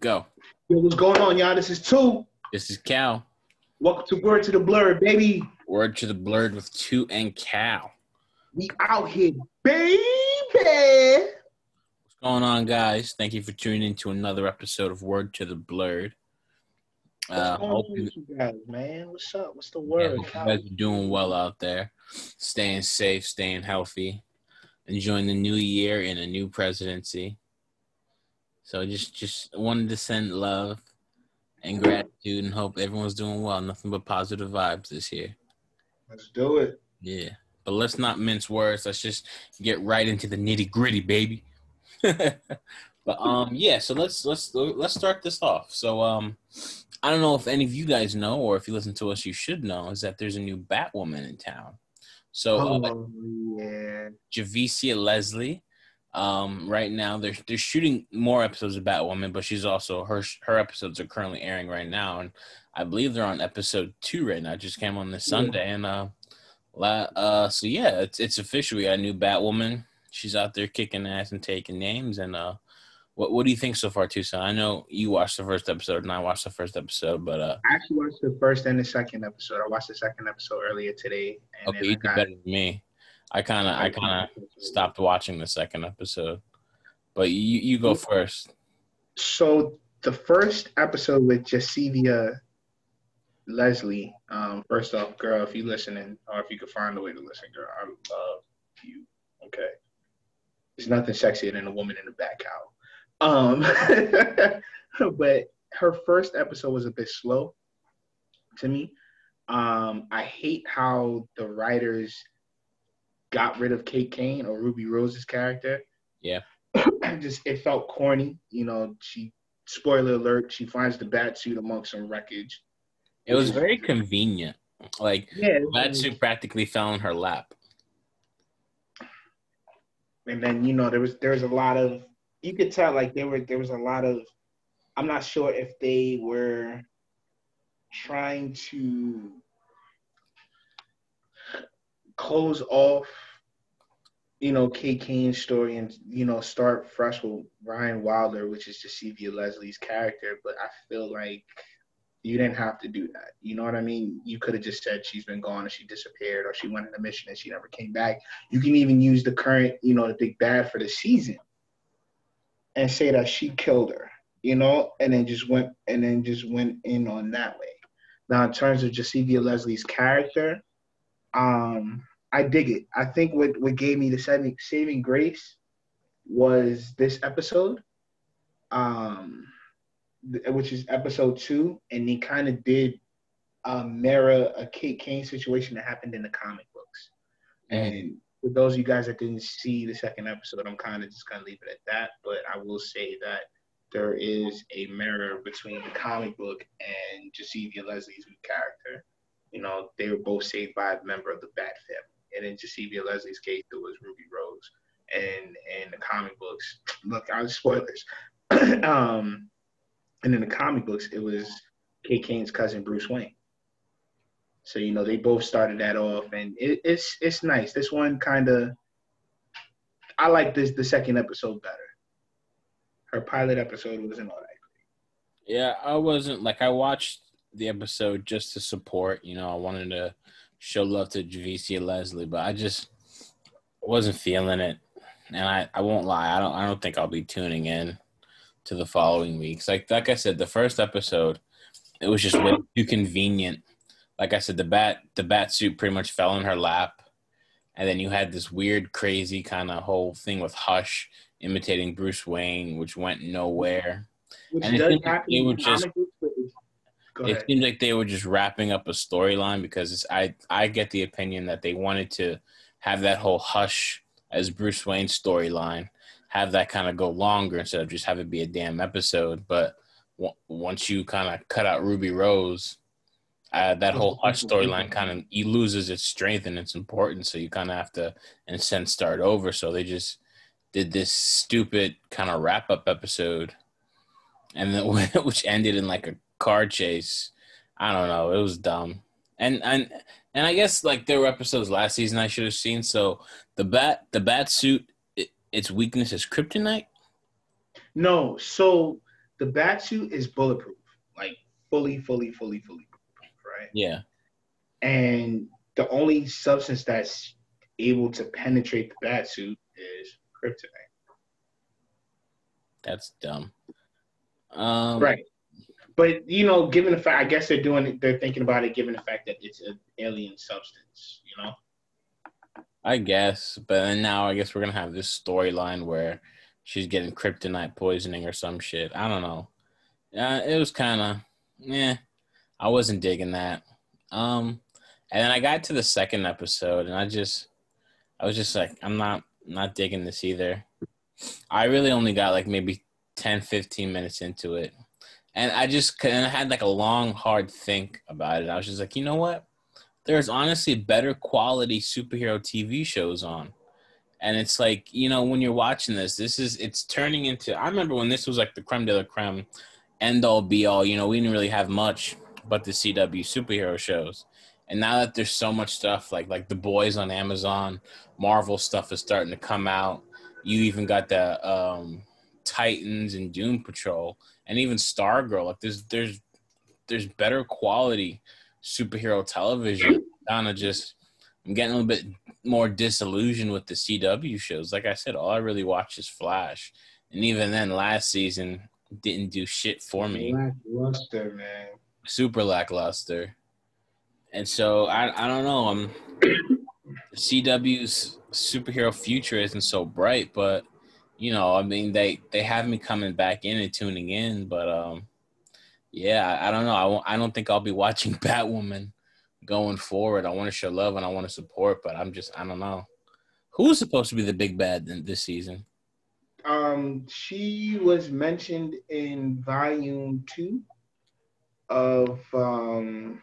Go. Yo, what's going on, y'all? This is two. This is Cal. Welcome to Word to the Blurred, baby. Word to the blurred with two and Cal. We out here, baby. What's going on, guys? Thank you for tuning in to another episode of Word to the Blurred. What's Uh, hope you, you guys, man? What's up? What's the word? you guys are doing well out there, staying safe, staying healthy, enjoying the new year and a new presidency. So just just wanted to send love and gratitude and hope everyone's doing well. Nothing but positive vibes this year. Let's do it. Yeah. But let's not mince words. Let's just get right into the nitty gritty, baby. but um yeah, so let's let's let's start this off. So um I don't know if any of you guys know or if you listen to us you should know is that there's a new Batwoman in town. So uh, Oh, yeah. Javicia Leslie. Um, right now they're they're shooting more episodes of Batwoman, but she's also her her episodes are currently airing right now, and I believe they're on episode two right now. It just came on this Sunday, and uh, la, uh, so yeah, it's it's official. We got a new Batwoman. She's out there kicking ass and taking names, and uh, what what do you think so far, Toussaint? I know you watched the first episode, and I watched the first episode, but uh, I actually watched the first and the second episode. I watched the second episode earlier today. And okay, you did got- better than me. I kind of I kind of stopped watching the second episode. But you you go first. So the first episode with Jasivia Leslie. Um, first off, girl, if you listening, or if you could find a way to listen, girl, I love you. Okay, there's nothing sexier than a woman in a bat cowl. Um, but her first episode was a bit slow to me. Um, I hate how the writers got rid of Kate Kane or Ruby Rose's character. Yeah. just it felt corny. You know, she spoiler alert, she finds the bat suit amongst some wreckage. It was very convenient. Like Yeah. that suit practically fell in her lap. And then, you know, there was there was a lot of you could tell like there were there was a lot of I'm not sure if they were trying to close off you know, Kate Kane's story and, you know, start fresh with Ryan Wilder, which is Jasivia Leslie's character. But I feel like you didn't have to do that. You know what I mean? You could have just said she's been gone or she disappeared or she went on a mission and she never came back. You can even use the current, you know, the big bad for the season and say that she killed her, you know, and then just went and then just went in on that way. Now, in terms of Jasivia Leslie's character, um, I dig it. I think what, what gave me the saving, saving grace was this episode, um, which is episode two, and they kind of did um, mirror a Kate Kane situation that happened in the comic books. And for those of you guys that didn't see the second episode, I'm kind of just gonna leave it at that. But I will say that there is a mirror between the comic book and Jasivia Leslie's character. You know, they were both saved by a member of the Bat family. And in Jasivia Leslie's case, it was Ruby Rose. And in the comic books, look, I was spoilers. um, and in the comic books, it was Kate Kane's cousin Bruce Wayne. So you know they both started that off, and it, it's it's nice. This one kind of, I like this the second episode better. Her pilot episode wasn't all that. great. Yeah, I wasn't like I watched the episode just to support. You know, I wanted to show love to Javicia Leslie, but I just wasn't feeling it. And I, I won't lie, I don't I don't think I'll be tuning in to the following weeks. Like like I said, the first episode, it was just way too convenient. Like I said, the bat the bat suit pretty much fell in her lap. And then you had this weird, crazy kind of whole thing with Hush imitating Bruce Wayne, which went nowhere. Which And it does seems happen they in just- comic books, but it's- Go it ahead. seems like they were just wrapping up a storyline because it's, I I get the opinion that they wanted to have that whole hush as Bruce Wayne storyline, have that kind of go longer instead of just have it be a damn episode. But w- once you kind of cut out Ruby Rose, uh, that whole hush storyline kind of it loses its strength and its importance. So you kind of have to, in a sense, start over. So they just did this stupid kind of wrap up episode, and then which ended in like a car chase. I don't know. It was dumb. And and and I guess like there were episodes last season I should have seen. So the bat the bat suit it, its weakness is kryptonite. No, so the bat suit is bulletproof, like fully, fully, fully, fully right? Yeah. And the only substance that's able to penetrate the bat suit is kryptonite. That's dumb. Um, right. But you know, given the fact, I guess they're doing it, they're thinking about it, given the fact that it's an alien substance. You know. I guess, but then now I guess we're gonna have this storyline where she's getting kryptonite poisoning or some shit. I don't know. Yeah, it was kind of, yeah. I wasn't digging that. Um, and then I got to the second episode, and I just, I was just like, I'm not, not digging this either. I really only got like maybe 10, 15 minutes into it. And I just and I had like a long, hard think about it. I was just like, you know what? There's honestly better quality superhero TV shows on. And it's like, you know, when you're watching this, this is it's turning into I remember when this was like the creme de la creme, end all be all, you know, we didn't really have much but the CW superhero shows. And now that there's so much stuff like like the boys on Amazon, Marvel stuff is starting to come out. You even got the um Titans and Doom Patrol and even Stargirl. Like there's there's there's better quality superhero television. Kind of just I'm getting a little bit more disillusioned with the CW shows. Like I said, all I really watch is Flash, and even then, last season didn't do shit for me. Lackluster, man. Super lackluster. And so I I don't know. I'm CW's superhero future isn't so bright, but you know, I mean, they they have me coming back in and tuning in, but um, yeah, I, I don't know. I don't think I'll be watching Batwoman going forward. I want to show love and I want to support, but I'm just I don't know. Who's supposed to be the big bad this season? Um, she was mentioned in volume two of um.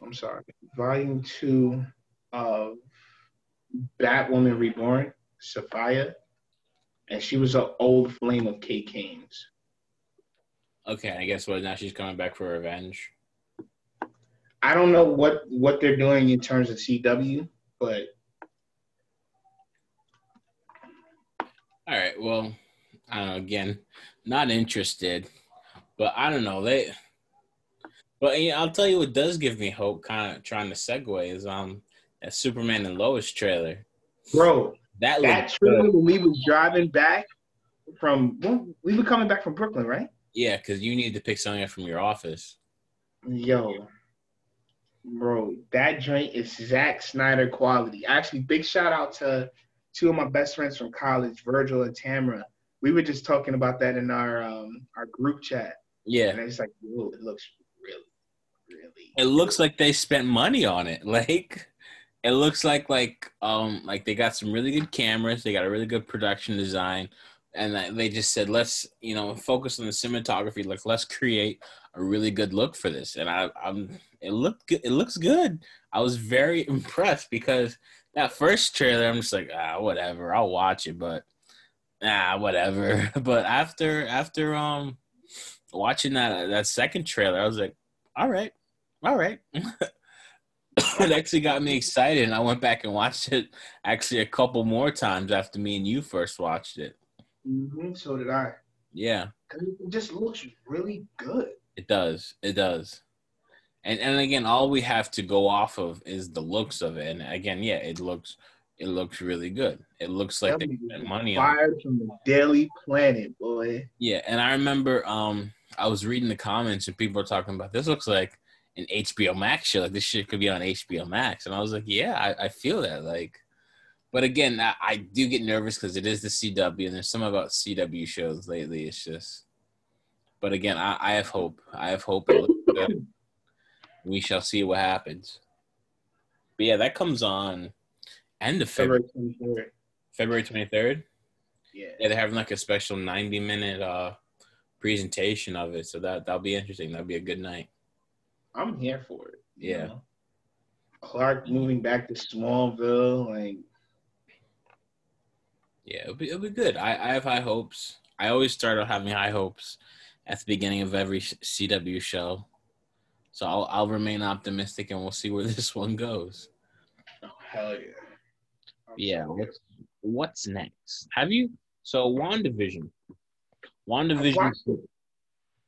I'm sorry, volume two of Batwoman Reborn, Sophia, and she was an old flame of Kate Kane's. Okay, I guess what now she's coming back for revenge. I don't know what what they're doing in terms of CW, but all right. Well, I don't know. Again, not interested, but I don't know. They, but yeah, I'll tell you what does give me hope. Kind of trying to segue is um that Superman and Lois trailer. Bro, that that trailer when we was driving back from we were coming back from Brooklyn, right? Yeah, because you need to pick something up from your office. Yo, bro, that joint is Zack Snyder quality. Actually, big shout out to two of my best friends from college, Virgil and Tamara. We were just talking about that in our um our group chat. Yeah, and it's like, whoa, it looks really, really. It looks like they spent money on it. Like it looks like like um like they got some really good cameras. They got a really good production design, and they just said let's you know focus on the cinematography. Like let's create a really good look for this. And I I'm it looked good. It looks good. I was very impressed because that first trailer I'm just like ah whatever I'll watch it, but ah whatever. But after after um watching that that second trailer, I was like all right, all right. it actually got me excited, and I went back and watched it actually a couple more times after me and you first watched it. Mm-hmm, so did I. Yeah, it just looks really good. It does. It does. And and again, all we have to go off of is the looks of it. And again, yeah, it looks it looks really good. It looks like they spent money fired on from the Daily Planet, boy. Yeah, and I remember um I was reading the comments and people were talking about this looks like an HBO Max show. Like this shit could be on HBO Max. And I was like, yeah, I, I feel that. Like, but again, I, I do get nervous because it is the CW, and there's some about CW shows lately. It's just, but again, I, I have hope. I have hope. we shall see what happens. But yeah, that comes on end of February. February 23rd. Yeah. yeah, they're having like a special 90 minute uh presentation of it, so that that'll be interesting. That'll be a good night. I'm here for it. Yeah. Know? Clark moving back to Smallville, like. Yeah, it'll be it'll be good. I, I have high hopes. I always start out having high hopes at the beginning of every CW show, so I'll I'll remain optimistic, and we'll see where this one goes. Oh hell yeah! I'm yeah. What's what's next? Have you so WandaVision? WandaVision.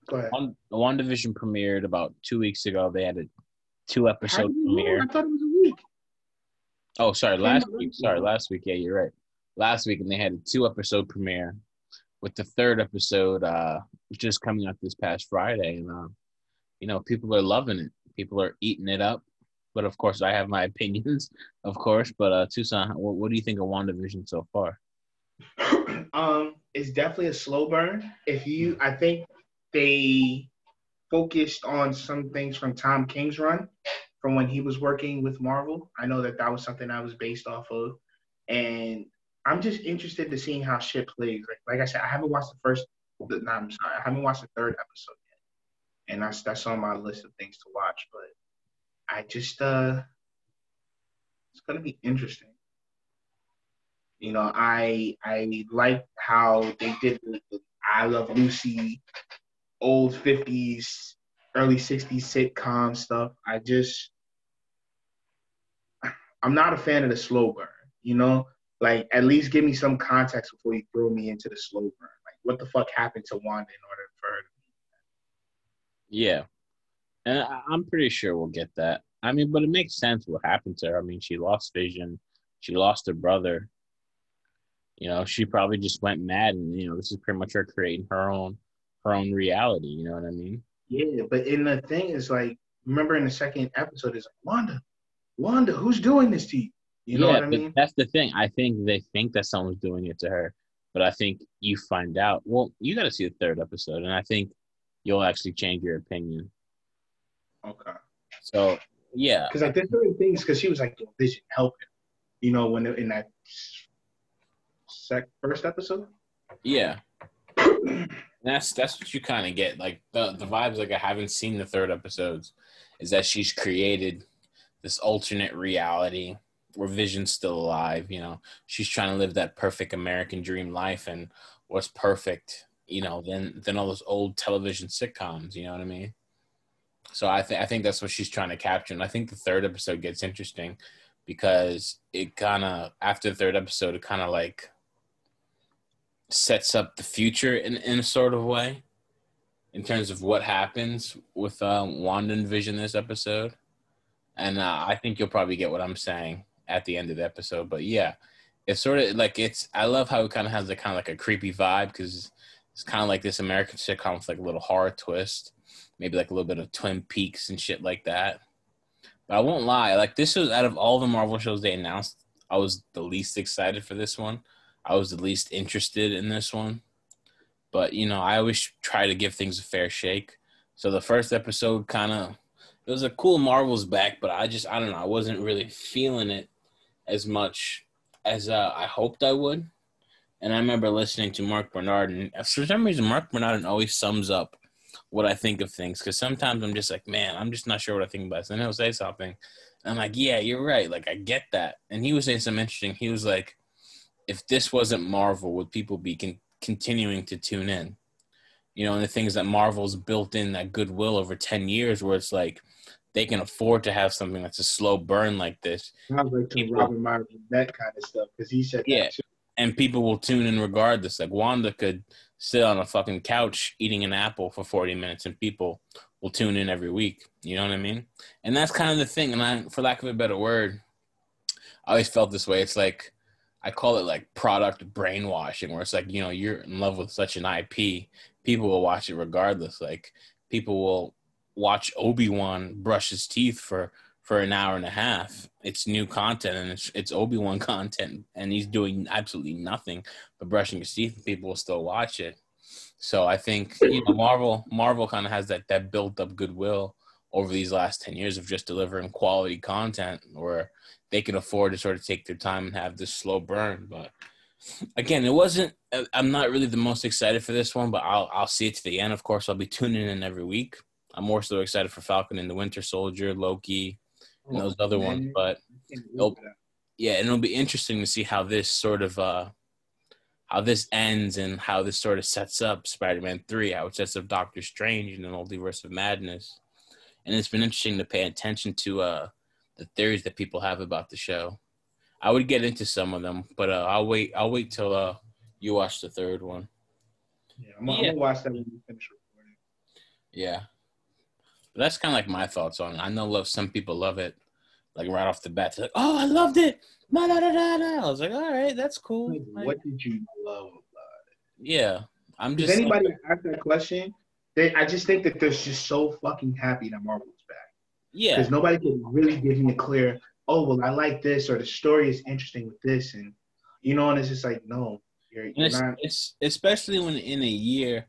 Go ahead. One, WandaVision premiered about two weeks ago. They had a two episode premiere. I thought it was a week. Oh, sorry, last out week. Sorry, last week. Yeah, you're right. Last week, and they had a two episode premiere, with the third episode uh just coming out this past Friday, and uh, you know people are loving it. People are eating it up. But of course, I have my opinions, of course. But uh, Toussaint, what, what do you think of WandaVision so far? um, it's definitely a slow burn. If you, I think they focused on some things from Tom King's run, from when he was working with Marvel. I know that that was something I was based off of, and I'm just interested to seeing how shit plays. Like, like I said, I haven't watched the first. No, I'm sorry, I haven't watched the third episode yet, and that's that's on my list of things to watch. But I just, uh, it's gonna be interesting. You know, I I like how they did the, the I Love Lucy, old '50s, early '60s sitcom stuff. I just, I'm not a fan of the slow burn. You know, like at least give me some context before you throw me into the slow burn. Like, what the fuck happened to Wanda in order for her Yeah, and I'm pretty sure we'll get that. I mean, but it makes sense what happened to her. I mean, she lost vision, she lost her brother. You know, she probably just went mad, and you know, this is pretty much her creating her own her own reality. You know what I mean? Yeah, but in the thing is like, remember in the second episode, it's like Wanda, Wanda, who's doing this to you? You know yeah, what I but mean? that's the thing. I think they think that someone's doing it to her, but I think you find out. Well, you got to see the third episode, and I think you'll actually change your opinion. Okay. So yeah, Because like there's certain things because she was like, "Yo, Vision, help him," you know, when in that sec first episode. yeah. That's that's what you kind of get. Like the the vibes. Like I haven't seen the third episodes. Is that she's created this alternate reality where Vision's still alive. You know, she's trying to live that perfect American dream life, and what's perfect, you know, than than all those old television sitcoms. You know what I mean? So I think I think that's what she's trying to capture, and I think the third episode gets interesting because it kind of after the third episode, it kind of like sets up the future in, in a sort of way in terms of what happens with um, Wanda and Vision this episode. And uh, I think you'll probably get what I'm saying at the end of the episode. But yeah, it's sort of like it's. I love how it kind of has a kind of like a creepy vibe because it's kind of like this American sitcom with like a little horror twist, maybe like a little bit of Twin Peaks and shit like that. But I won't lie, like this was out of all the Marvel shows they announced, I was the least excited for this one. I was the least interested in this one. But you know, I always try to give things a fair shake. So the first episode kind of it was a cool Marvel's back, but I just I don't know, I wasn't really feeling it as much as uh, I hoped I would. And I remember listening to Mark Bernard, and for some reason, Mark Bernard always sums up what I think of things. Because sometimes I'm just like, man, I'm just not sure what I think about. This. And he'll say something, I'm like, yeah, you're right. Like I get that. And he was saying something interesting. He was like, if this wasn't Marvel, would people be con- continuing to tune in? You know, and the things that Marvel's built in that goodwill over ten years, where it's like they can afford to have something that's a slow burn like this, Sounds like People- Robin Myers that kind of stuff because he said Yeah. and people will tune in regardless. Like Wanda could sit on a fucking couch eating an apple for 40 minutes and people will tune in every week. You know what I mean? And that's kind of the thing. And I, for lack of a better word, I always felt this way. It's like, I call it like product brainwashing, where it's like, you know, you're in love with such an IP, people will watch it regardless. Like, people will watch Obi Wan brush his teeth for for an hour and a half. It's new content and it's it's Obi Wan content, and he's doing absolutely nothing but brushing his teeth, people will still watch it. So I think you know Marvel Marvel kind of has that that built up goodwill over these last ten years of just delivering quality content, where they can afford to sort of take their time and have this slow burn. But again, it wasn't. I'm not really the most excited for this one, but I'll I'll see it to the end. Of course, I'll be tuning in every week. I'm more so excited for Falcon and the Winter Soldier, Loki, and those other ones. But I can't wait Nope. for that. yeah, and it'll be interesting to see how this sort of uh how this ends and how this sort of sets up Spider-Man 3, how it sets up Doctor Strange in the multiverse of madness. And it's been interesting to pay attention to uh the theories that people have about the show. I would get into some of them, but uh, I'll wait I'll wait till uh you watch the third one. Yeah, I'm, I'm gonna watch that when we finish recording. Yeah. But that's kind of like my thoughts on it. I know love some people love it, like right off the bat. They're like, "Oh, I loved it." Da, da, da, da. I was like, "All right, that's cool." Like, Like, what did you love about it? yeah, I'm just. Does anybody ask that question? They, I just think that they're just so fucking happy that Marvel's back yeah, because nobody can really give me a clear. Oh well, I like this, or the story is interesting with this, and you know, and it's just like no, you're, you're it's, not. it's especially when in a year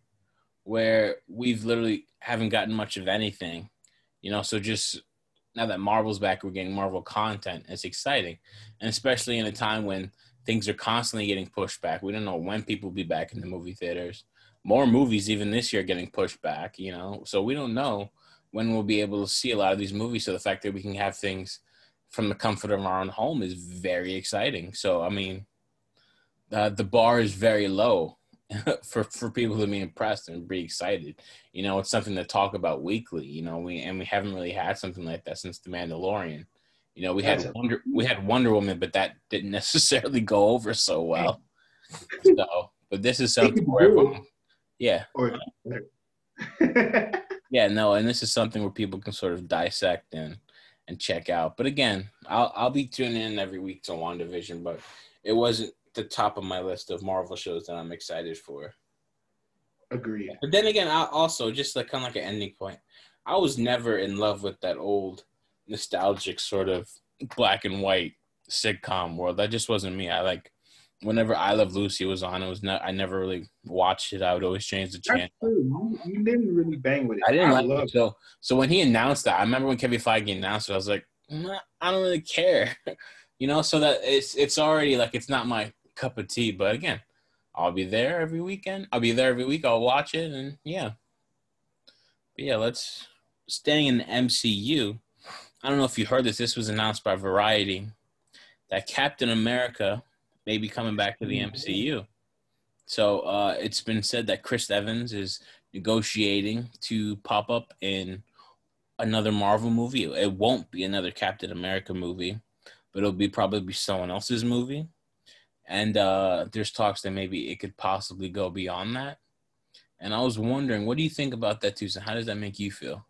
where we've literally haven't gotten much of anything, you know. So just now that Marvel's back, we're getting Marvel content. It's exciting, and especially in a time when things are constantly getting pushed back. We don't know when people will be back in the movie theaters. More movies even this year getting pushed back, you know. So we don't know when we'll be able to see a lot of these movies. So the fact that we can have things from the comfort of our own home is very exciting. So I mean, uh, the bar is very low for for people to be impressed and be excited. You know, it's something to talk about weekly. You know, we and we haven't really had something like that since The Mandalorian. You know, we had Wonder we had Wonder Woman, but that didn't necessarily go over so well. So, but this is something where yeah, or yeah, no, and this is something where people can sort of dissect and and check out. But again, I'll I'll be tuning in every week to WandaVision, but it wasn't the top of my list of Marvel shows that I'm excited for. Agreed. But then again, I also just like kind of like an ending point. I was never in love with that old nostalgic sort of black and white sitcom world. That just wasn't me. I like whenever I Love Lucy was on, it was not. I never really watched it. I would always change the channel. You, you didn't really bang with it. I didn't like love it. So so when he announced that, I remember when Kevin Feige announced it, I was like, "Nah, I don't really care, you know. So that it's it's already like it's not my cup of tea. But again, I'll be there every weekend. I'll be there every week. I'll watch it, and yeah. But yeah, let's staying in the MCU. I don't know if you heard this. This was announced by Variety that Captain America may be coming back to the MCU. So uh, it's been said that Chris Evans is negotiating to pop up in another Marvel movie. It won't be another Captain America movie, but it'll be probably be someone else's movie. And uh, there's talks that maybe it could possibly go beyond that. And I was wondering, what do you think about that, Toussaint? How does that make you feel?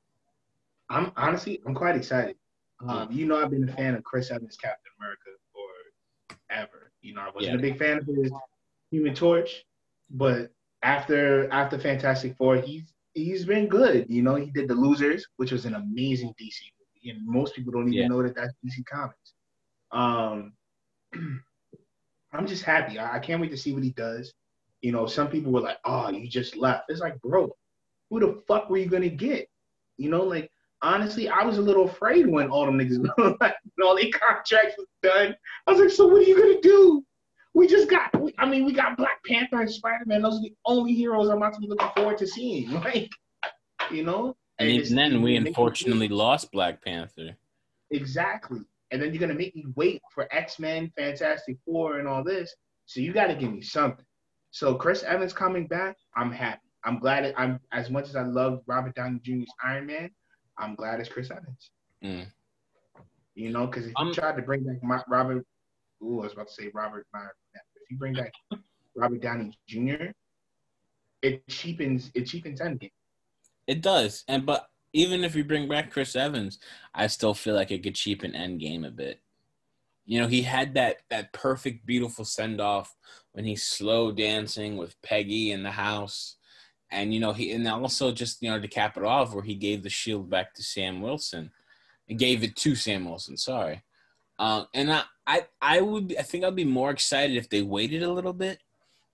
I'm honestly, I'm quite excited. Um, you know, I've been a fan of Chris Evans, Captain America, forever. You know, I wasn't Yeah. a big fan of his Human Torch, but after after Fantastic Four, he's he's been good. You know, he did The Losers, which was an amazing DC movie, and most people don't even Yeah. know that that's DC Comics. Um, I'm just happy. I, I can't wait to see what he does. You know, some people were like, "Oh, you just left." It's like, bro, who the fuck were you gonna get? You know, like honestly, I was a little afraid when all them niggas, like, when all their contracts was done. I was like, so what are you gonna do? We just got, we, I mean, we got Black Panther and Spider Man. Those are the only heroes I'm about to be looking forward to seeing. Like, you know. And it's- even then, we you make me unfortunately lost Black Panther. Exactly. And then you're gonna make me wait for X Men, Fantastic Four, and all this. So you gotta give me something. So Chris Evans coming back, I'm happy. I'm glad. It, I'm as much as I love Robert Downey Jr.'s Iron Man. I'm glad it's Chris Evans. Mm. You know, because if you I'm- tried to bring back my, Robert, ooh, I was about to say Robert. My, if you bring back Robert Downey Jr., it cheapens it cheapens Endgame. It does, and but even if you bring back Chris Evans, I still feel like it could cheapen Endgame a bit. You know, he had that that perfect, beautiful send off when he's slow dancing with Peggy in the house, and you know he and also just you know to cap it off where he gave the shield back to Sam Wilson, and gave it to Sam Wilson. Sorry, um, and I I I would I think I'd be more excited if they waited a little bit.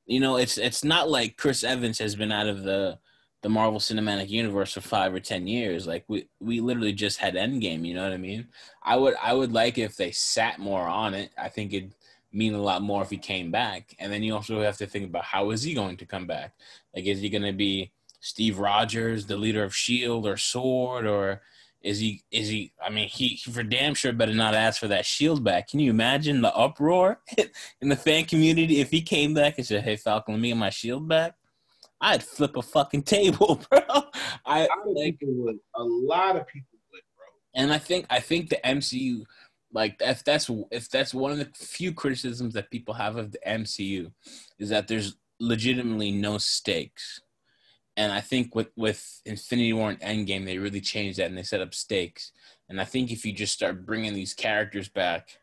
You know, it's it's not like Chris Evans has been out of the the Marvel Cinematic Universe for five or ten years. Like we we literally just had Endgame. You know what I mean? I would I would like if they sat more on it. I think it'd mean a lot more if he came back. And then you also have to think about how is he going to come back? Like is he going to be Steve Rogers, the leader of Shield or Sword, or is he is he? I mean, he, he for damn sure better not ask for that Shield back. Can you imagine the uproar in the fan community if he came back and said, "Hey Falcon, let me get my Shield back"? I'd flip a fucking table, bro. I A lot of people would. A lot of people would, bro. and I think I think the MCU, like if that's if that's one of the few criticisms that people have of the MCU, is that there's legitimately no stakes. And I think with with Infinity War and Endgame, they really changed that and they set up stakes. And I think if you just start bringing these characters back,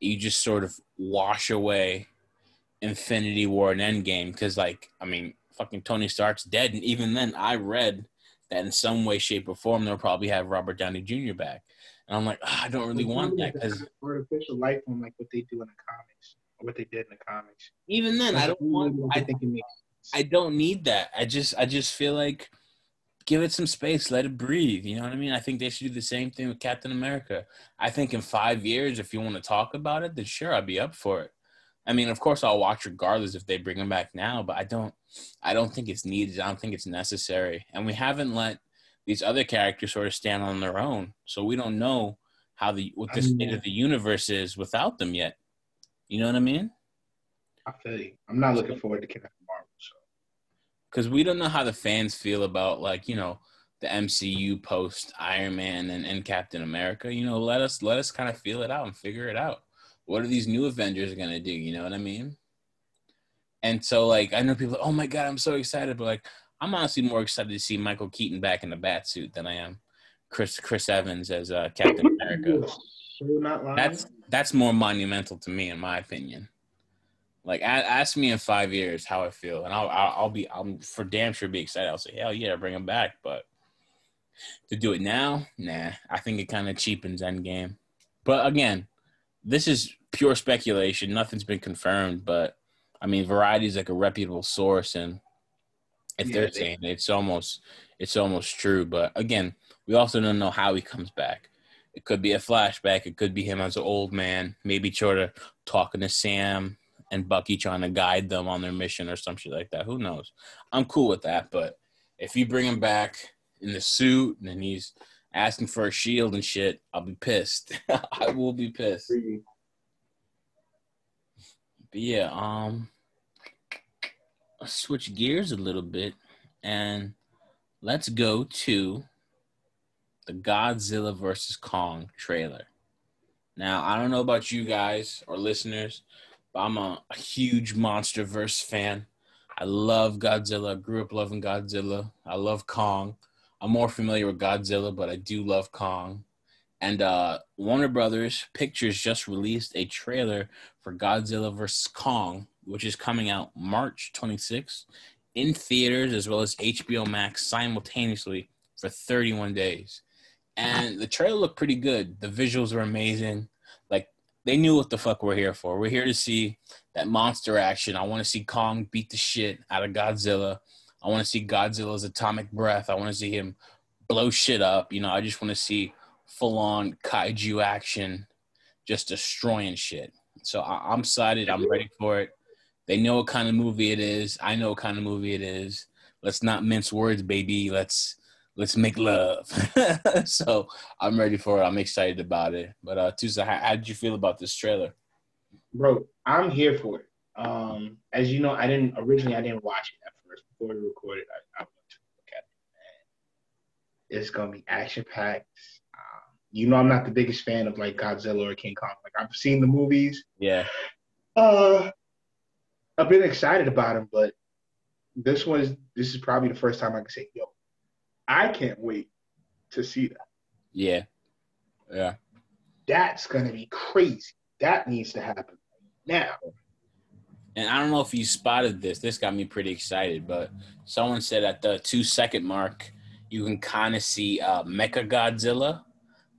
you just sort of wash away Infinity War and Endgame because, like, I mean, fucking Tony Stark's dead, and even then, I read that in some way, shape, or form they'll probably have Robert Downey Jr. back, and I'm like, oh, I don't really want that because artificial life form, like what they do in the comics, or what they did in the comics. Even then, I don't want. I think it makes. I don't need that. I just, I just feel like give it some space, let it breathe. You know what I mean? I think they should do the same thing with Captain America. I think in five years, if you want to talk about it, then sure, I'd be up for it. I mean, of course, I'll watch regardless if they bring him back now, but I don't, I don't think it's needed. I don't think it's necessary, and we haven't let these other characters sort of stand on their own, so we don't know how the what the state of the universe is without them yet. You know what I mean? I feel you. I'm not looking forward to Captain Marvel. So, because we don't know how the fans feel about like you know the MCU post Iron Man and, and Captain America. You know, let us let us kind of feel it out and figure it out what are these new Avengers gonna do? You know what I mean? And so like I know people, oh my god, I'm so excited, but like I'm honestly more excited to see Michael Keaton back in the bat suit than I am Chris Chris Evans as uh, Captain America. That's that's more monumental to me, in my opinion. Like, ask me in five years how I feel, and I'll I'll, I'll be I'm for damn sure be excited. I'll say hell yeah, bring him back. But to do it now, nah, I think it kind of cheapens Endgame. But again, this is pure speculation. Nothing's been confirmed, but I mean, Variety is like a reputable source, and if yeah, they're saying it's almost it's almost true. But again, we also don't know how he comes back. It could be a flashback. It could be him as an old man, maybe sort of talking to Sam and Bucky trying to guide them on their mission or some shit like that. Who knows? I'm cool with that. But if you bring him back in the suit and he's asking for a shield and shit, I'll be pissed. I will be pissed. But yeah, um, switch gears a little bit and let's go to the Godzilla versus Kong trailer. Now, I don't know about you guys or listeners, but I'm a, a huge MonsterVerse fan. I love Godzilla. I grew up loving Godzilla. I love Kong. I'm more familiar with Godzilla, but I do love Kong. And uh, Warner Brothers Pictures just released a trailer for Godzilla vs. Kong, which is coming out March 26th in theaters as well as HBO Max simultaneously for 31 days. And the trailer looked pretty good. The visuals were amazing. Like they knew what the fuck we're here for. We're here to see that monster action. I want to see Kong beat the shit out of Godzilla. I want to see Godzilla's atomic breath. I want to see him blow shit up. You know, I just want to see full on kaiju action, just destroying shit. So I- am excited. I'm ready for it. They know what kind of movie it is. I know what kind of movie it is. Let's not mince words, baby. Let's let's make love. so I'm ready for it. I'm excited about it. But uh Tusa, how, how did you feel about this trailer? Bro, I'm here for it. Um, as you know, I didn't originally I didn't watch it at first before we recorded, I, I went to look at it. Man. It's gonna be action packed. Um, you know, I'm not the biggest fan of like Godzilla or King Kong. Like I've seen the movies. Yeah. Uh, I've been excited about him, but this one is this is probably the first time I can say, "Yo, I can't wait to see that." Yeah. Yeah. That's gonna be crazy. That needs to happen now and I don't know if you spotted this. This got me pretty excited, but someone said at the two second mark, you can kind of see uh, Mecha Godzilla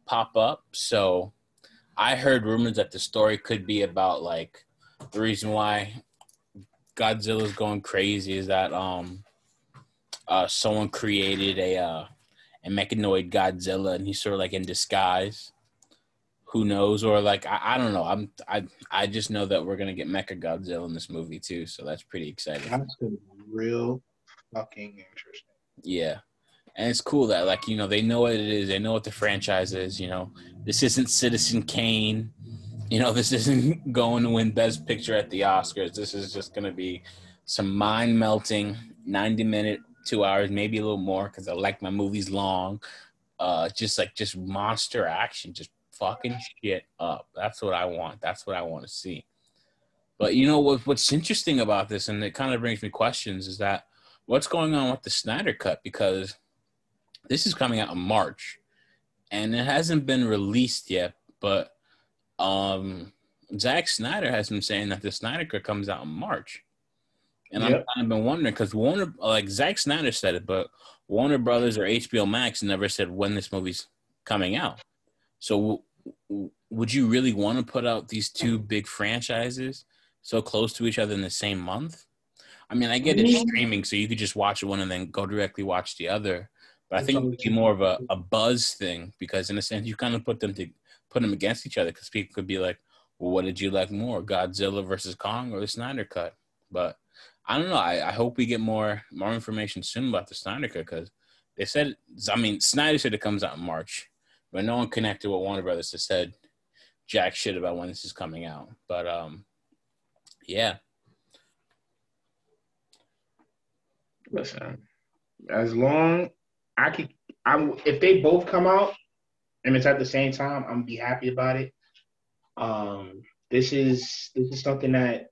pop up. So I heard rumors that the story could be about like the reason why Godzilla's going crazy is that um uh someone created a uh a mechanoid Godzilla and he's sort of like in disguise who knows? Or like I, I don't know. I'm I I just know that we're gonna get Mecha Godzilla in this movie too, so that's pretty exciting. That's real fucking interesting. Yeah. And it's cool that like, you know, they know what it is, they know what the franchise is, you know. This isn't Citizen Kane. You know, this isn't going to win Best Picture at the Oscars. This is just gonna be some mind melting 90 minute, two hours, maybe a little more, because I like my movies long. Uh just like just monster action, just fucking shit up. That's what I want. That's what I want to see. But you know what? What's interesting about this, and it kind of brings me questions, is that what's going on with the Snyder Cut because this is coming out in March, and it hasn't been released yet. But um, Zack Snyder has been saying that the Snyder Cut comes out in March. And yep. I've been wondering because Warner, like Zack Snyder said it, but Warner Brothers or HBO Max never said when this movie's coming out. So, w- would you really want to put out these two big franchises so close to each other in the same month? I mean, I get it mm-hmm. streaming, so you could just watch one and then go directly watch the other. But I think it would be more of a, a buzz thing because, in a sense, you kind of put them to put them against each other because people could be like, "Well, what did you like more, Godzilla versus Kong or the Snyder Cut?" But I don't know. I, I hope we get more more information soon about the Snyder Cut because they said. I mean, Snyder said it comes out in March, but no one connected what Warner Brothers has said jack shit about when this is coming out. But um, yeah. Listen, as long I could, I'm if they both come out and it's at the same time, I'm gonna be happy about it. Um, this is this is something that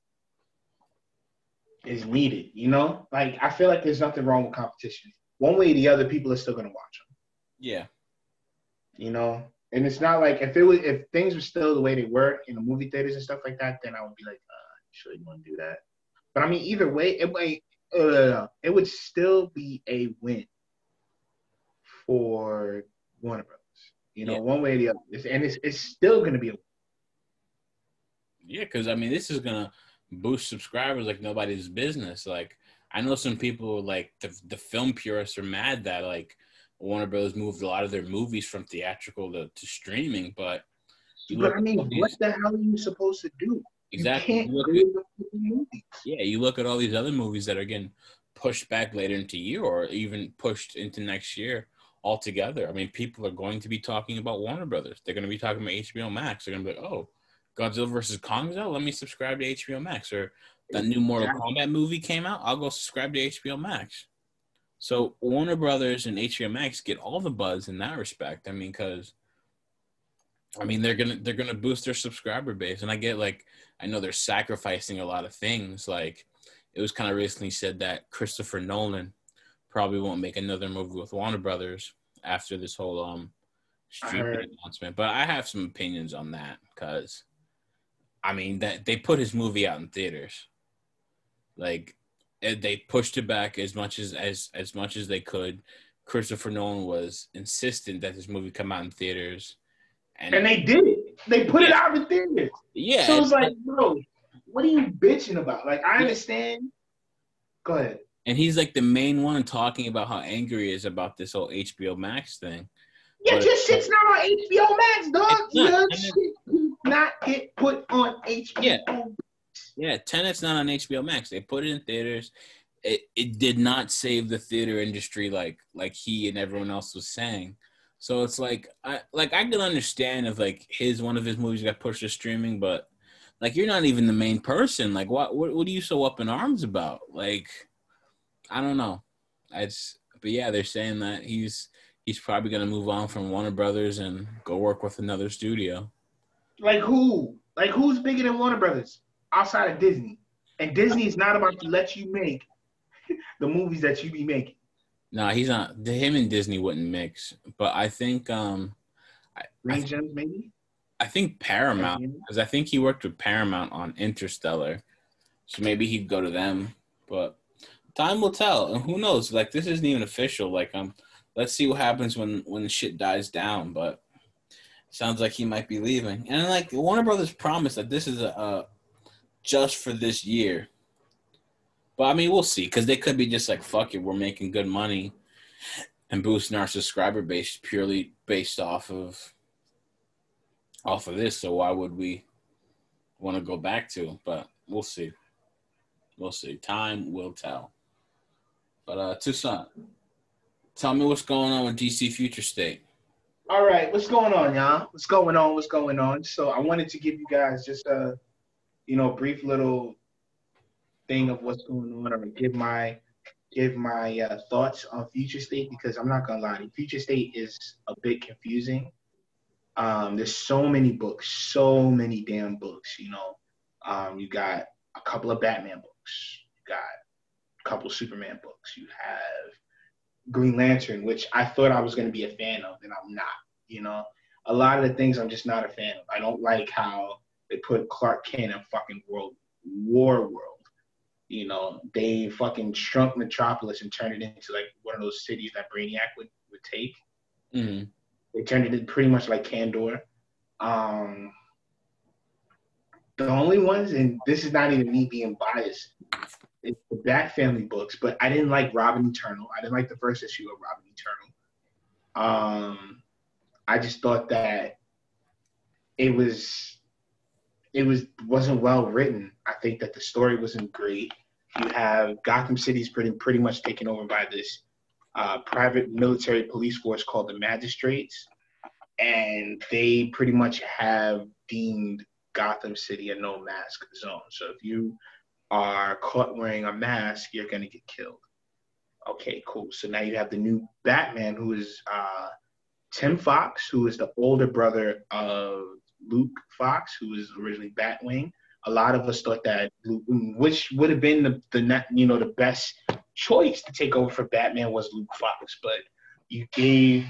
is needed. You know, like I feel like there's nothing wrong with competition. One way or the other, people are still gonna watch them. Yeah. You know, and it's not like if it was if things were still the way they were in the movie theaters and stuff like that, then I would be like, uh, sure you want to do that. But I mean, either way, it might uh, it would still be a win for Warner Brothers. You know, yeah. one way or the other, it's, and it's it's still going to be a. Yeah, because I mean, this is gonna boost subscribers like nobody's business. Like I know some people like the the film purists are mad that like Warner Brothers moved a lot of their movies from theatrical to, to streaming, but but I mean, what the hell are you supposed to do? Exactly. You you at, yeah, you look at all these other movies that are getting pushed back later into year or even pushed into next year altogether. I mean, people are going to be talking about Warner Brothers. They're going to be talking about HBO Max. They're going to be like, oh, Godzilla versus Kong's out. Let me subscribe to HBO Max. Or the new Mortal Kombat movie came out. I'll go subscribe to HBO Max. So Warner Brothers and HBO Max get all the buzz in that respect. I mean, because I mean they're gonna they're gonna boost their subscriber base, and I get like I know they're sacrificing a lot of things. Like it was kind of recently said that Christopher Nolan probably won't make another movie with Warner Brothers after this whole um streaming announcement. But I have some opinions on that because I mean that they put his movie out in theaters. Like they pushed it back as much as as as much as they could. Christopher Nolan was insistent that this movie come out in theaters, and, and they did it. They put yeah. it out in theaters. Yeah. So it's like, bro, what are you bitching about? Like, I understand. Go ahead. And he's like the main one talking about how angry he is about this whole HBO Max thing. Yeah, but, just shit's not on HBO Max, dog. Your shit not get put on HBO. Yeah. Yeah, Tenet's not on HBO Max. They put it in theaters. It it did not save the theater industry like like he and everyone else was saying. So it's like I like I can understand if like his one of his movies got pushed to streaming, but like you're not even the main person. Like what what what are you so up in arms about? Like I don't know. It's but yeah, they're saying that he's he's probably gonna move on from Warner Brothers and go work with another studio. Like who? Like who's bigger than Warner Brothers outside of Disney? And Disney is not about to let you make the movies that you be making. No, nah, he's not. Him and Disney wouldn't mix, but I think um, I, Gems maybe. I think Paramount because I think he worked with Paramount on Interstellar, so maybe he'd go to them. But time will tell, and who knows? Like this isn't even official. Like um, let's see what happens when when shit dies down. But sounds like he might be leaving, and like Warner Brothers promised that this is a, a just for this year. But I mean, we'll see because they could be just like, fuck it, we're making good money and boosting our subscriber base purely based off of off of this. So why would we want to go back to? But we'll see. We'll see. Time will tell. But uh Toussaint, tell me what's going on with DC Future State. All right, what's going on, y'all? What's going on? What's going on? So I wanted to give you guys just a, you know, brief little thing of what's going on or give my give my uh, thoughts on future state because I'm not gonna lie, future state is a bit confusing. Um, there's so many books, so many damn books. You know, um, you got a couple of Batman books. You got couple of Superman books. You have Green Lantern, which I thought I was going to be a fan of, and I'm not. You know, a lot of the things I'm just not a fan of. I don't like how they put Clark Kent in fucking World War World. You know, they fucking shrunk Metropolis and turned it into like one of those cities that Brainiac would would take. Mm-hmm. They turned it into pretty much like Kandor. Um, the only ones, and this is not even me being biased, it's the Bat Family books, but I didn't like Robin Eternal. I didn't like the first issue of Robin Eternal. Um, I just thought that it was it was wasn't well written. I think that the story wasn't great. You have Gotham City's pretty pretty much taken over by this uh, private military police force called the Magistrates, and they pretty much have deemed Gotham City a no mask zone. So if you are caught wearing a mask, you're gonna get killed. Okay, cool. So now you have the new Batman, who is uh, Tim Fox, who is the older brother of Luke Fox, who was originally Batwing. A lot of us thought that, which would have been the, the you know the best choice to take over for Batman was Luke Fox, but you gave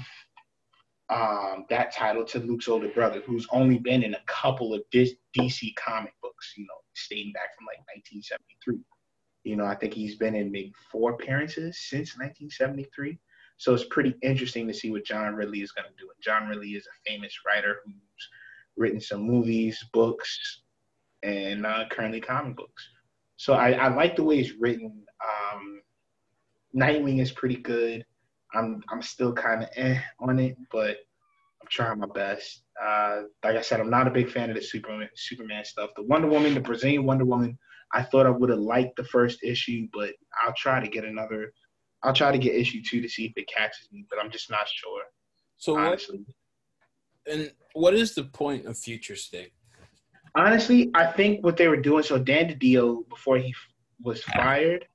um, that title to Luke's older brother, who's only been in a couple of DC comic books, you know, dating back from like 1973. You know, I think he's been in maybe four appearances since 1973. So it's pretty interesting to see what John Ridley is going to do. And John Ridley is a famous writer who's written some movies, books, and uh, currently comic books. So I, I, like the way it's written. Um, Nightwing is pretty good. I'm I'm still kind of eh on it, but I'm trying my best. Uh, like I said, I'm not a big fan of the Superman Superman stuff. The Wonder Woman, the Brazilian Wonder Woman, I thought I would have liked the first issue, but I'll try to get another. I'll try to get issue two to see if it catches me, but I'm just not sure. So honestly. what? And what is the point of Future State? Honestly, I think what they were doing. So Dan DiDio, before he was fired,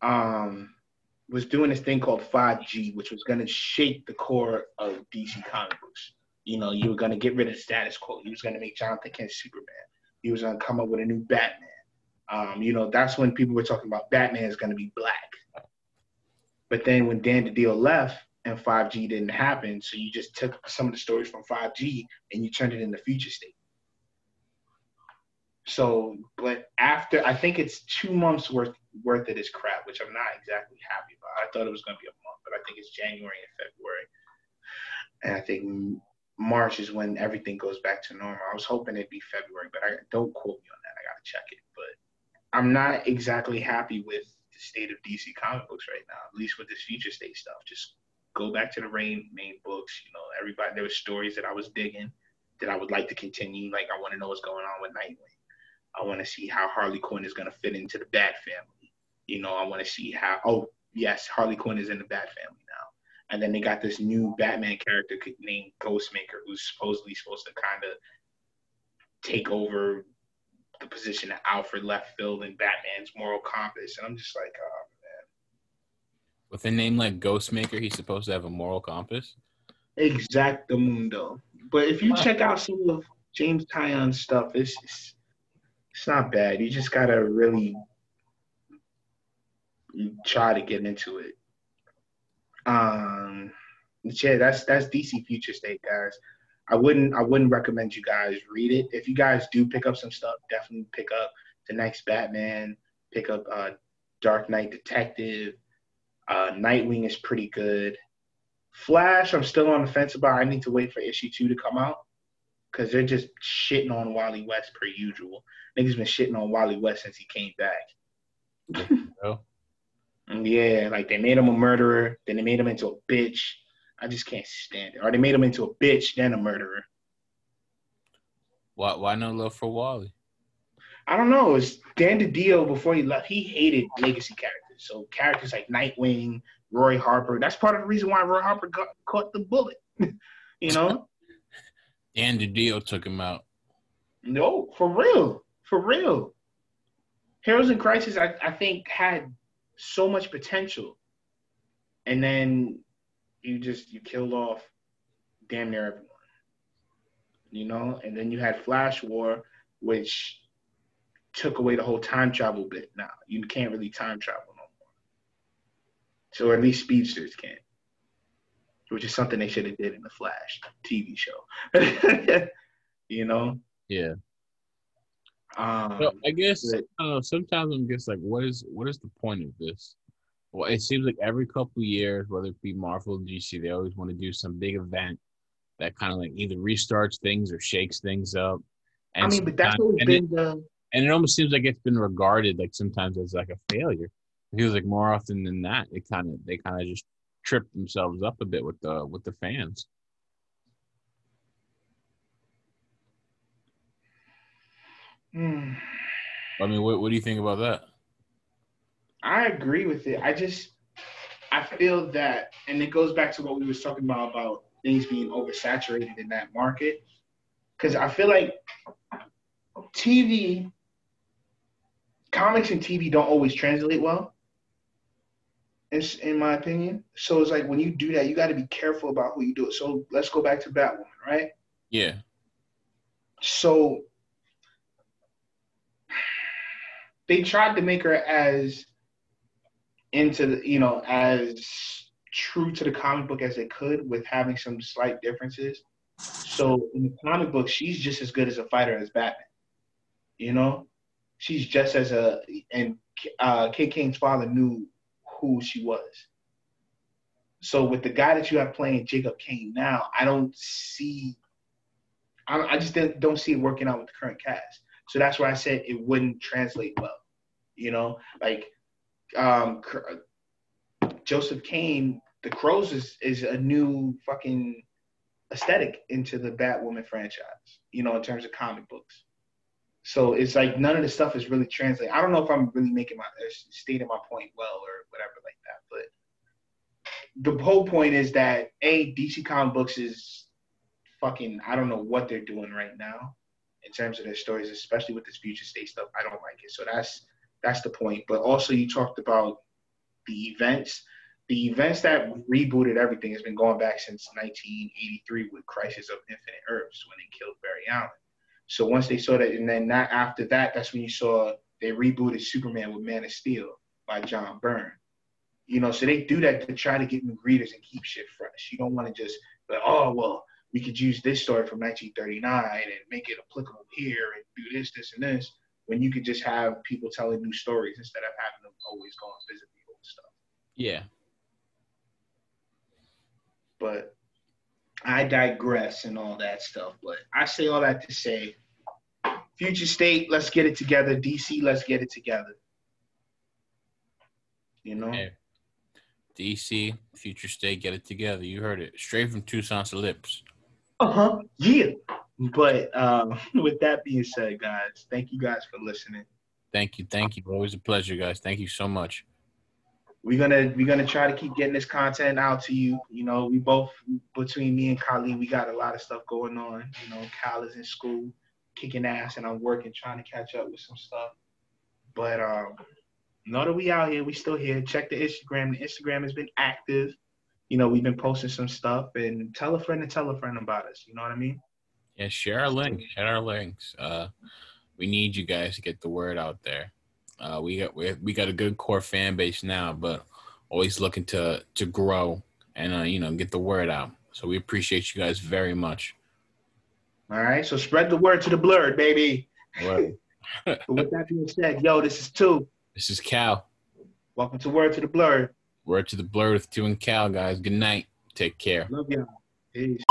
um, was doing this thing called 5G, which was going to shake the core of DC comic books. You know, you were going to get rid of status quo. He was going to make Jonathan Kent Superman. He was going to come up with a new Batman. Um, you know, that's when people were talking about Batman is going to be black. But then when Dan DiDio left and 5G didn't happen, so you just took some of the stories from 5G and you turned it into future state. So, but after I think it's two months worth worth of this crap, which I'm not exactly happy about. I thought it was going to be a month, but I think it's January and February, and I think March is when everything goes back to normal. I was hoping it'd be February, but I don't quote me on that. I gotta check it. But I'm not exactly happy with the state of DC comic books right now. At least with this future state stuff. Just go back to the main main books. You know, everybody there were stories that I was digging that I would like to continue. Like I want to know what's going on with Nightwing. I want to see how Harley Quinn is going to fit into the Bat family. You know, I want to see how. Oh, yes, Harley Quinn is in the Bat family now. And then they got this new Batman character named Ghostmaker, who's supposedly supposed to kind of take over the position that Alfred left filled in Batman's moral compass. And I'm just like, oh man. With a name like Ghostmaker, he's supposed to have a moral compass. Exactamundo. But if you check out some of James Tynion's stuff, it's, it's it's not bad. You just gotta really try to get into it. Um, yeah, that's that's DC Future State, guys. I wouldn't I wouldn't recommend you guys read it. If you guys do pick up some stuff, definitely pick up the next Batman. Pick up uh, Dark Knight Detective. Uh, Nightwing is pretty good. Flash, I'm still on the fence about. I need to wait for issue two to come out because they're just shitting on Wally West per usual. Niggas been shitting on Wally West since he came back. yeah, like they made him a murderer, then they made him into a bitch. I just can't stand it. Or they made him into a bitch, then a murderer. Why? Why no love for Wally? I don't know. It's Dan DiDio before he left. He hated legacy characters. So characters like Nightwing, Roy Harper. That's part of the reason why Roy Harper got caught the bullet. you know. Dan DiDio took him out. No, for real for real. Heroes in Crisis, I, I think, had so much potential. And then you just you killed off damn near everyone. You know? And then you had Flash War, which took away the whole time travel bit. Now you can't really time travel no more. So at least speedsters can, which is something they should have did in the Flash TV show. you know. Yeah. Um, So I guess but- know. Sometimes I'm just like, what is what is the point of this? Well, it seems like every couple years, whether it be Marvel or DC, they always want to do some big event that kind of like either restarts things or shakes things up. I mean, but that's always and been it, the and it almost seems like it's been regarded like sometimes as like a failure. It feels like more often than not, it kind of they kind of just trip themselves up a bit with the with the fans. Hmm. I mean, what what do you think about that? I agree with it. I just I feel that, and it goes back to what we was talking about about things being oversaturated in that market. Because I feel like TV, comics and TV don't always translate well. It's in my opinion. So it's like when you do that, you got to be careful about who you do it. So let's go back to Batwoman, right? Yeah, So they tried to make her as into the, you know, as true to the comic book as they could with having some slight differences. So in the comic book, she's just as good as a fighter as Batman. You know, she's just as a and uh, Kate Kane's father knew who she was. So with the guy that you have playing Jacob Kane now, I don't see I, I just don't see it working out with the current cast. So that's why I said it wouldn't translate well. You know, like um, Joseph Kane, The Crows is, is a new fucking aesthetic into the Batwoman franchise, you know, in terms of comic books. So it's like none of the stuff is really translating. I don't know if I'm really making my uh, stating my point well or whatever like that, but the whole point is that a DC comic books is fucking I don't know what they're doing right now in terms of their stories, especially with this future state stuff. I don't like it. So that's that's the point. But also you talked about the events. The events that rebooted everything has been going back since 1983 with Crisis of Infinite Earths when they killed Barry Allen. So once they saw that, and then not after that, that's when you saw they rebooted Superman with Man of Steel by John Byrne. You know, so they do that to try to get new readers and keep shit fresh. You don't want to just like, oh well, we could use this story from 1939 and make it applicable here and do this, this, and this. When you could just have people telling new stories instead of having them always go and visit the old stuff. yeah. But I digress and all that stuff. But I say all that to say, future state, let's get it together. DC, let's get it together. You know. Hey, DC, future state, get it together. You heard it straight from Toussaint's lips. Uh huh. Yeah. But um, with that being said, guys, thank you guys for listening. Thank you, thank you. Always a pleasure, guys. Thank you so much. We're gonna we're gonna try to keep getting this content out to you. You know, we both between me and Kali, we got a lot of stuff going on. You know, Kyle is in school, kicking ass, and I'm working, trying to catch up with some stuff. But um, know that we out here, we still here. Check the Instagram. The Instagram has been active. You know, we've been posting some stuff, and tell a friend and tell a friend about us. You know what I mean? Yeah, share our link. Share our links. Uh, we need you guys to get the word out there. Uh, we got we, we got a good core fan base now, but always looking to to grow and uh, you know get the word out. So we appreciate you guys very much. All right. So spread the word to the blurred, baby. But with that being said, yo, this is two. this is Cal. Welcome to Word to the Blurred. Word to the blur with two and Cal, guys. Good night. Take care. Love y'all. Peace.